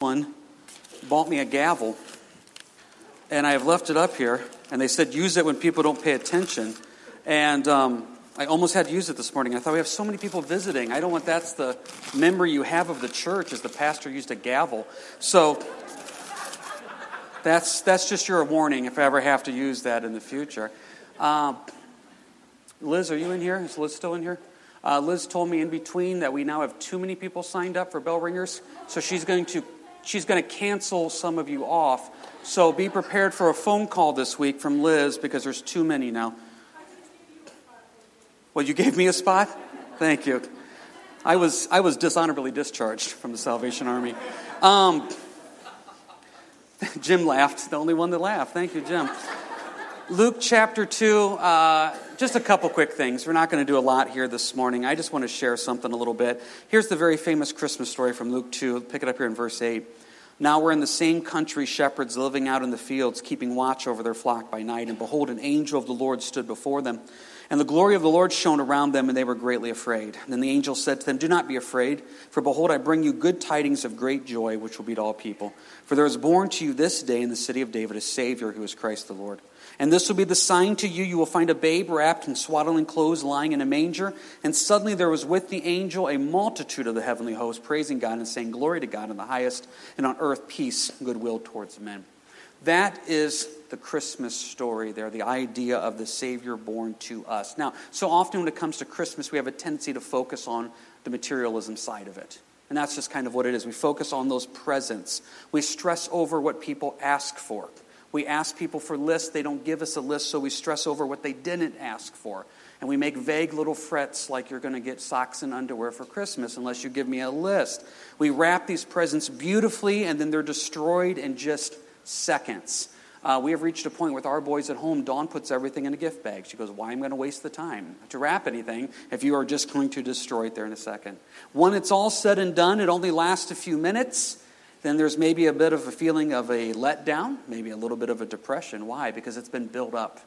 one bought me a gavel, and I have left it up here. And they said use it when people don't pay attention. And um, I almost had to use it this morning. I thought we have so many people visiting. I don't want that's the memory you have of the church is the pastor used a gavel. So that's that's just your warning if I ever have to use that in the future. Um, Liz, are you in here? Is Liz still in here? Uh, Liz told me in between that we now have too many people signed up for bell ringers, so she's going to she's going to cancel some of you off. So be prepared for a phone call this week from Liz because there's too many now. Well, you gave me a spot? Thank you. I was, I was dishonorably discharged from the Salvation Army. Um, Jim laughed, the only one that laughed. Thank you, Jim. Luke chapter 2, uh, just a couple quick things. We're not going to do a lot here this morning. I just want to share something a little bit. Here's the very famous Christmas story from Luke 2. Pick it up here in verse 8. Now we're in the same country, shepherds living out in the fields, keeping watch over their flock by night. And behold, an angel of the Lord stood before them. And the glory of the Lord shone around them, and they were greatly afraid. And then the angel said to them, Do not be afraid, for behold, I bring you good tidings of great joy, which will be to all people. For there is born to you this day in the city of David a Savior, who is Christ the Lord. And this will be the sign to you you will find a babe wrapped in swaddling clothes lying in a manger. And suddenly there was with the angel a multitude of the heavenly host, praising God and saying, Glory to God in the highest, and on earth peace, goodwill towards men. That is the Christmas story there, the idea of the Savior born to us. Now, so often when it comes to Christmas, we have a tendency to focus on the materialism side of it. And that's just kind of what it is. We focus on those presents. We stress over what people ask for. We ask people for lists, they don't give us a list, so we stress over what they didn't ask for. And we make vague little frets like you're going to get socks and underwear for Christmas unless you give me a list. We wrap these presents beautifully and then they're destroyed in just seconds. Uh, we have reached a point with our boys at home. Dawn puts everything in a gift bag. She goes, Why am I going to waste the time to wrap anything if you are just going to destroy it there in a second? When it's all said and done, it only lasts a few minutes. Then there's maybe a bit of a feeling of a letdown, maybe a little bit of a depression. Why? Because it's been built up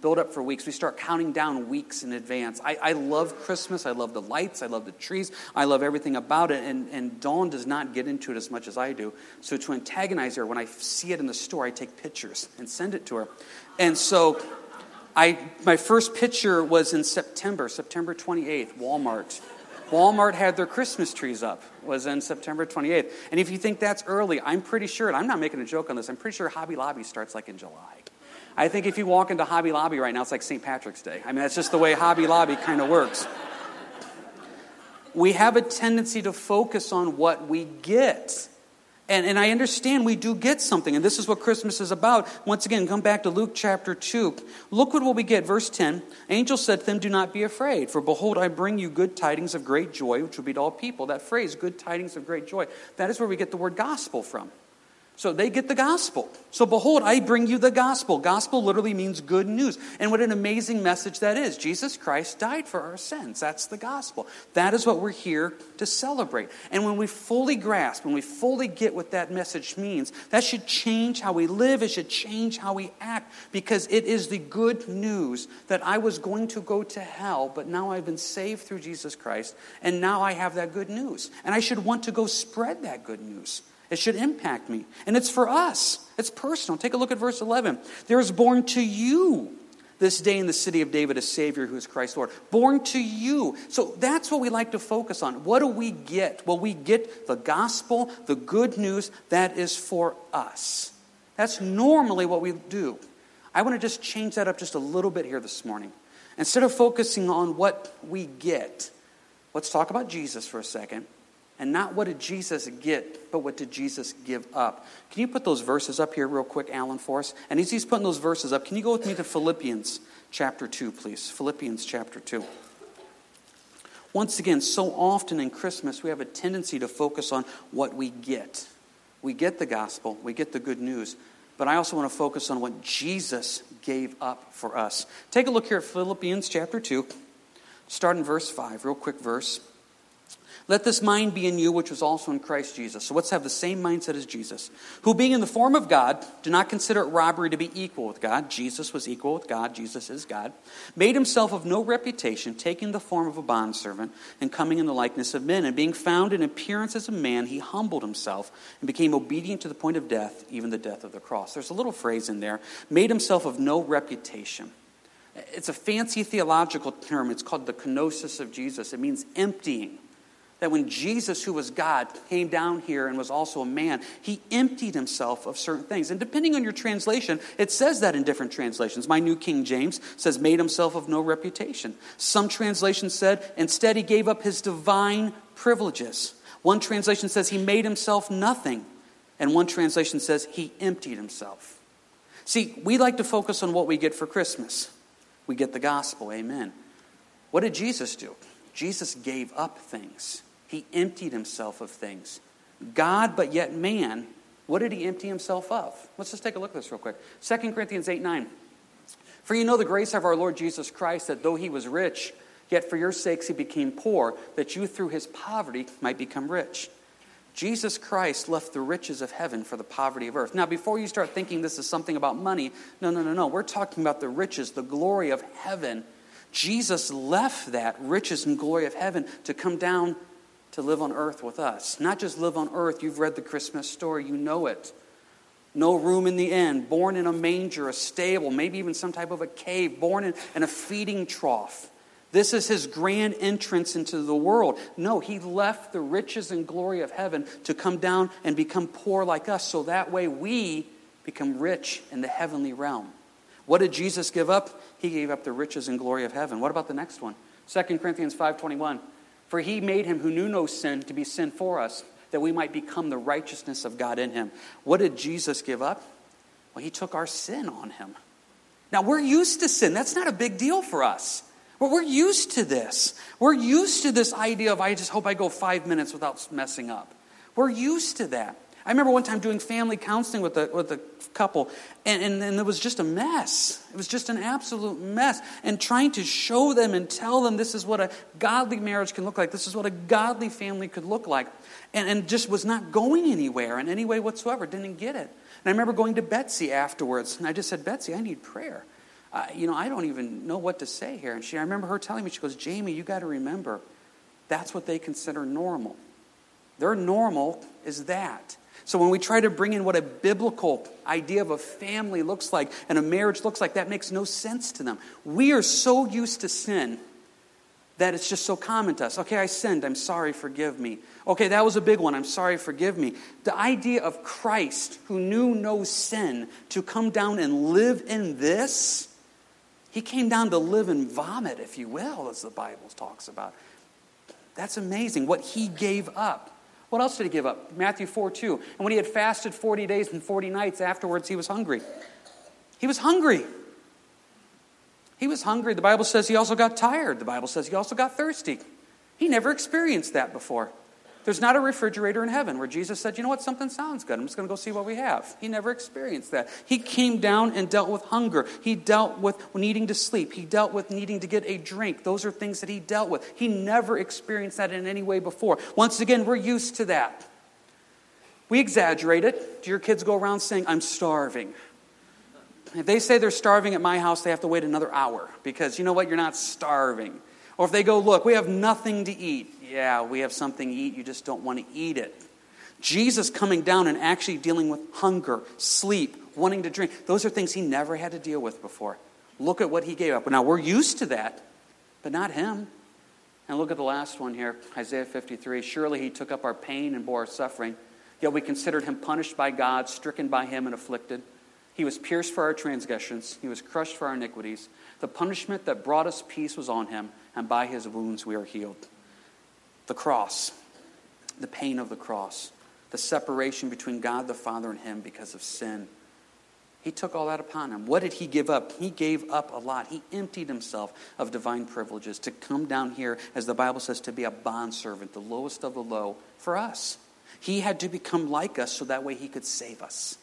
build up for weeks. We start counting down weeks in advance. I, I, love Christmas. I love the lights. I love the trees. I love everything about it. And, and Dawn does not get into it as much as I do. So to antagonize her, when I see it in the store, I take pictures and send it to her. And so I, my first picture was in September, September 28th, Walmart. Walmart had their Christmas trees up, was in September 28th. And if you think that's early, I'm pretty sure, and I'm not making a joke on this, I'm pretty sure Hobby Lobby starts like in July. I think if you walk into Hobby Lobby right now, it's like St. Patrick's Day. I mean, that's just the way Hobby Lobby kind of works. We have a tendency to focus on what we get. And, and I understand we do get something, and this is what Christmas is about. Once again, come back to Luke chapter 2. Look what we get, verse 10. Angel said to them, Do not be afraid, for behold, I bring you good tidings of great joy, which will be to all people. That phrase, good tidings of great joy, that is where we get the word gospel from. So they get the gospel. So behold, I bring you the gospel. Gospel literally means good news. And what an amazing message that is. Jesus Christ died for our sins. That's the gospel. That is what we're here to celebrate. And when we fully grasp, when we fully get what that message means, that should change how we live. It should change how we act because it is the good news that I was going to go to hell, but now I've been saved through Jesus Christ. And now I have that good news. And I should want to go spread that good news. It should impact me. And it's for us, it's personal. Take a look at verse 11. There is born to you this day in the city of David a Savior who is Christ Lord. Born to you. So that's what we like to focus on. What do we get? Well, we get the gospel, the good news that is for us. That's normally what we do. I want to just change that up just a little bit here this morning. Instead of focusing on what we get, let's talk about Jesus for a second and not what did Jesus get, but what did Jesus give up. Can you put those verses up here real quick, Alan, for us? And as he's putting those verses up, can you go with me to Philippians chapter 2, please? Philippians chapter 2. Once again, so often in Christmas, we have a tendency to focus on what we get. We get the gospel, we get the good news, but I also want to focus on what Jesus gave up for us. Take a look here at Philippians chapter 2, start in verse 5, real quick verse. Let this mind be in you, which was also in Christ Jesus. So let's have the same mindset as Jesus, who, being in the form of God, did not consider it robbery to be equal with God. Jesus was equal with God. Jesus is God. Made himself of no reputation, taking the form of a bondservant, and coming in the likeness of men. And being found in appearance as a man, he humbled himself and became obedient to the point of death, even the death of the cross. There's a little phrase in there made himself of no reputation. It's a fancy theological term. It's called the kenosis of Jesus. It means emptying that when Jesus, who was God, came down here and was also a man, he emptied himself of certain things. And depending on your translation, it says that in different translations. My New King James says, made himself of no reputation. Some translations said, instead, he gave up his divine privileges. One translation says, he made himself nothing. And one translation says, he emptied himself. See, we like to focus on what we get for Christmas. We get the gospel, amen. What did Jesus do? Jesus gave up things. He emptied himself of things. God, but yet man, what did he empty himself of? Let's just take a look at this real quick. 2 Corinthians 8 9. For you know the grace of our Lord Jesus Christ, that though he was rich, yet for your sakes he became poor, that you through his poverty might become rich. Jesus Christ left the riches of heaven for the poverty of earth. Now, before you start thinking this is something about money, no, no, no, no. We're talking about the riches, the glory of heaven. Jesus left that riches and glory of heaven to come down to live on earth with us. Not just live on earth, you've read the Christmas story, you know it. No room in the inn, born in a manger, a stable, maybe even some type of a cave, born in, in a feeding trough. This is his grand entrance into the world. No, he left the riches and glory of heaven to come down and become poor like us, so that way we become rich in the heavenly realm. What did Jesus give up? He gave up the riches and glory of heaven. What about the next one? 2 Corinthians 5:21. For he made him who knew no sin to be sin for us, that we might become the righteousness of God in him. What did Jesus give up? Well, he took our sin on him. Now, we're used to sin. That's not a big deal for us. Well, we're used to this. We're used to this idea of, I just hope I go five minutes without messing up. We're used to that. I remember one time doing family counseling with a, with a couple, and, and, and it was just a mess. It was just an absolute mess. And trying to show them and tell them this is what a godly marriage can look like, this is what a godly family could look like, and, and just was not going anywhere in any way whatsoever, didn't get it. And I remember going to Betsy afterwards, and I just said, Betsy, I need prayer. Uh, you know, I don't even know what to say here. And she, I remember her telling me, she goes, Jamie, you got to remember, that's what they consider normal. Their normal is that. So when we try to bring in what a biblical idea of a family looks like and a marriage looks like, that makes no sense to them. We are so used to sin that it's just so common to us. Okay, I sinned. I'm sorry. Forgive me. Okay, that was a big one. I'm sorry. Forgive me. The idea of Christ, who knew no sin, to come down and live in this, he came down to live in vomit, if you will, as the Bible talks about. That's amazing what he gave up. What else did he give up? Matthew 4 2. And when he had fasted 40 days and 40 nights, afterwards he was hungry. He was hungry. He was hungry. The Bible says he also got tired. The Bible says he also got thirsty. He never experienced that before. There's not a refrigerator in heaven where Jesus said, you know what, something sounds good. I'm just going to go see what we have. He never experienced that. He came down and dealt with hunger. He dealt with needing to sleep. He dealt with needing to get a drink. Those are things that he dealt with. He never experienced that in any way before. Once again, we're used to that. We exaggerate it. Do your kids go around saying, I'm starving? If they say they're starving at my house, they have to wait another hour because you know what? You're not starving. Or if they go, Look, we have nothing to eat yeah, we have something to eat, you just don't want to eat it. Jesus coming down and actually dealing with hunger, sleep, wanting to drink, those are things he never had to deal with before. Look at what he gave up. Now, we're used to that, but not him. And look at the last one here Isaiah 53. Surely he took up our pain and bore our suffering, yet we considered him punished by God, stricken by him, and afflicted. He was pierced for our transgressions, he was crushed for our iniquities. The punishment that brought us peace was on him, and by his wounds we are healed the cross, the pain of the cross, the separation between God the Father and him because of sin. He took all that upon him. What did he give up? He gave up a lot. He emptied himself of divine privileges to come down here, as the Bible says, to be a bondservant, the lowest of the low, for us. He had to become like us so that way he could save us.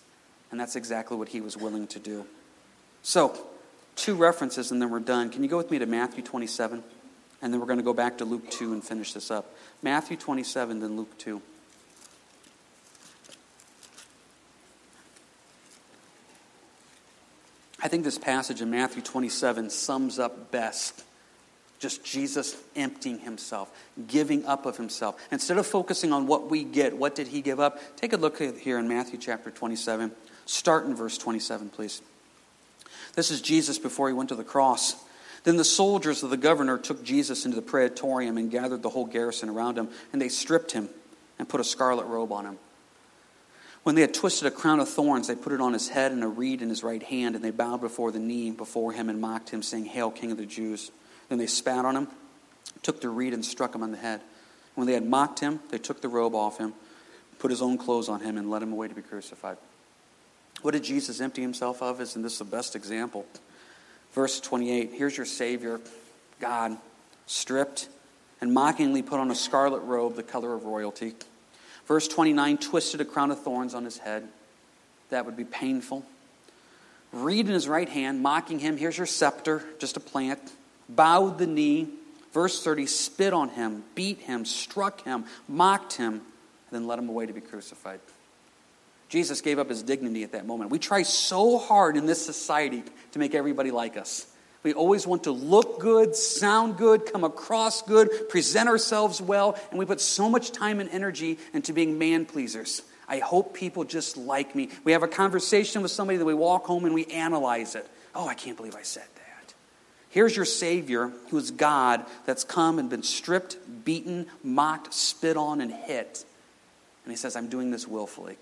And that's exactly what he was willing to do. So, two references and then we're done. Can you go with me to Matthew 27? And then we're going to go back to Luke 2 and finish this up. Matthew 27, then Luke 2. I think this passage in Matthew 27 sums up best just Jesus emptying himself, giving up of himself. Instead of focusing on what we get, what did he give up? Take a look here in Matthew chapter 27. Start in verse 27, please. This is Jesus before he went to the cross. Then the soldiers of the governor took Jesus into the praetorium and gathered the whole garrison around him, and they stripped him and put a scarlet robe on him. When they had twisted a crown of thorns, they put it on his head and a reed in his right hand, and they bowed before the knee before him and mocked him, saying, Hail, King of the Jews. Then they spat on him, took the reed, and struck him on the head. When they had mocked him, they took the robe off him, put his own clothes on him, and led him away to be crucified. What did Jesus empty himself of? Isn't this the best example? Verse 28 Here's your Savior, God, stripped and mockingly put on a scarlet robe, the color of royalty. Verse 29 twisted a crown of thorns on his head. That would be painful. Reed in his right hand, mocking him. Here's your scepter, just a plant. Bowed the knee. Verse 30 spit on him, beat him, struck him, mocked him, and then led him away to be crucified. Jesus gave up his dignity at that moment. We try so hard in this society to make everybody like us. We always want to look good, sound good, come across good, present ourselves well, and we put so much time and energy into being man pleasers. I hope people just like me. We have a conversation with somebody that we walk home and we analyze it. Oh, I can't believe I said that. Here's your Savior, who is God, that's come and been stripped, beaten, mocked, spit on, and hit. And he says, I'm doing this willfully.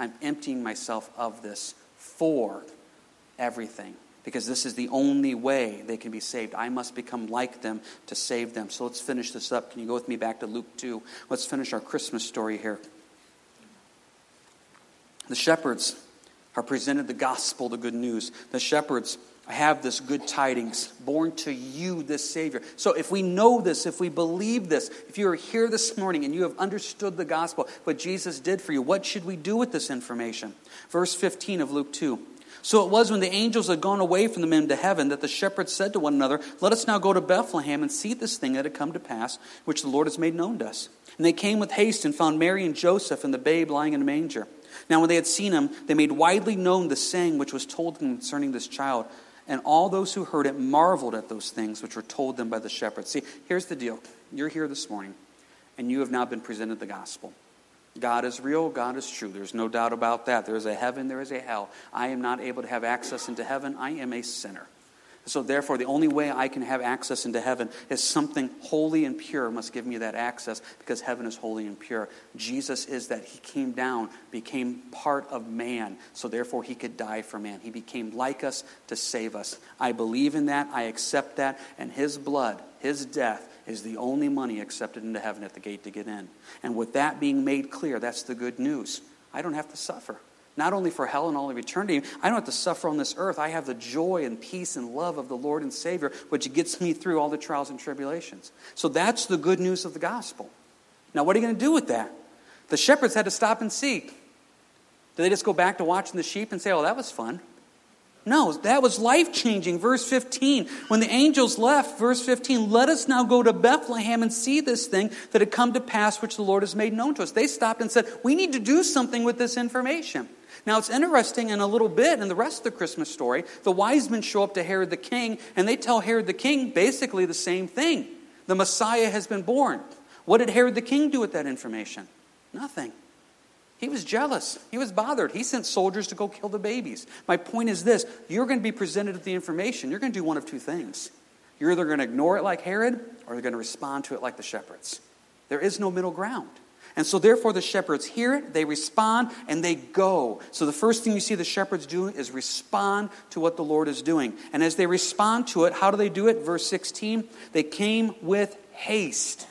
I'm emptying myself of this for everything because this is the only way they can be saved. I must become like them to save them. So let's finish this up. Can you go with me back to Luke 2? Let's finish our Christmas story here. The shepherds are presented the gospel, the good news. The shepherds have this good tidings born to you this savior. So if we know this if we believe this if you are here this morning and you have understood the gospel what jesus did for you what should we do with this information? Verse 15 of luke 2 so it was when the angels had gone away from the men to heaven that the shepherds said to one another let us now go to bethlehem and see this thing that had come to pass which the lord has made known to us. And they came with haste and found mary and joseph and the babe lying in a manger. Now when they had seen him they made widely known the saying which was told concerning this child and all those who heard it marveled at those things which were told them by the shepherds. See, here's the deal. You're here this morning, and you have now been presented the gospel. God is real, God is true. There's no doubt about that. There is a heaven, there is a hell. I am not able to have access into heaven. I am a sinner. So, therefore, the only way I can have access into heaven is something holy and pure must give me that access because heaven is holy and pure. Jesus is that. He came down, became part of man, so therefore he could die for man. He became like us to save us. I believe in that. I accept that. And his blood, his death, is the only money accepted into heaven at the gate to get in. And with that being made clear, that's the good news. I don't have to suffer not only for hell and all of eternity. I don't have to suffer on this earth. I have the joy and peace and love of the Lord and Savior, which gets me through all the trials and tribulations. So that's the good news of the gospel. Now, what are you going to do with that? The shepherds had to stop and see. Did they just go back to watching the sheep and say, oh, that was fun? No, that was life changing. Verse 15. When the angels left, verse 15, let us now go to Bethlehem and see this thing that had come to pass, which the Lord has made known to us. They stopped and said, We need to do something with this information. Now, it's interesting in a little bit in the rest of the Christmas story, the wise men show up to Herod the king, and they tell Herod the king basically the same thing the Messiah has been born. What did Herod the king do with that information? Nothing. He was jealous. He was bothered. He sent soldiers to go kill the babies. My point is this you're going to be presented with the information. You're going to do one of two things. You're either going to ignore it like Herod, or you're going to respond to it like the shepherds. There is no middle ground. And so, therefore, the shepherds hear it, they respond, and they go. So, the first thing you see the shepherds doing is respond to what the Lord is doing. And as they respond to it, how do they do it? Verse 16 they came with haste.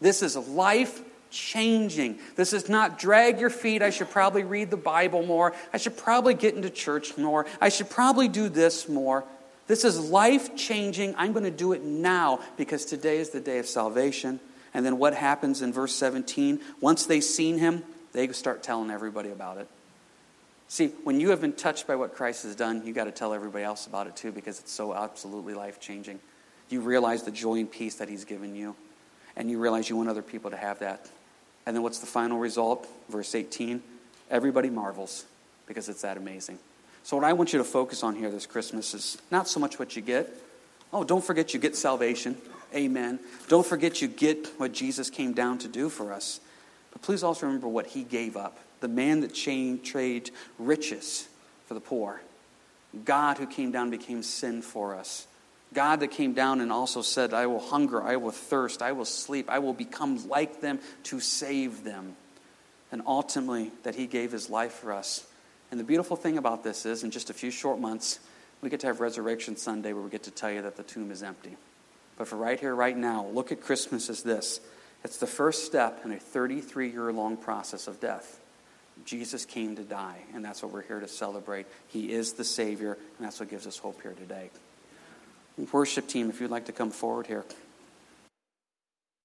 This is life changing. This is not drag your feet. I should probably read the Bible more. I should probably get into church more. I should probably do this more. This is life changing. I'm going to do it now because today is the day of salvation. And then what happens in verse 17? Once they've seen him, they start telling everybody about it. See, when you have been touched by what Christ has done, you got to tell everybody else about it too because it's so absolutely life changing. You realize the joy and peace that He's given you. And you realize you want other people to have that. And then what's the final result? Verse 18 everybody marvels because it's that amazing. So, what I want you to focus on here this Christmas is not so much what you get. Oh, don't forget you get salvation. Amen. Don't forget you get what Jesus came down to do for us. But please also remember what he gave up the man that traded riches for the poor. God who came down became sin for us. God that came down and also said, I will hunger, I will thirst, I will sleep, I will become like them to save them. And ultimately, that He gave His life for us. And the beautiful thing about this is, in just a few short months, we get to have Resurrection Sunday where we get to tell you that the tomb is empty. But for right here, right now, look at Christmas as this it's the first step in a 33 year long process of death. Jesus came to die, and that's what we're here to celebrate. He is the Savior, and that's what gives us hope here today. Worship team, if you'd like to come forward here.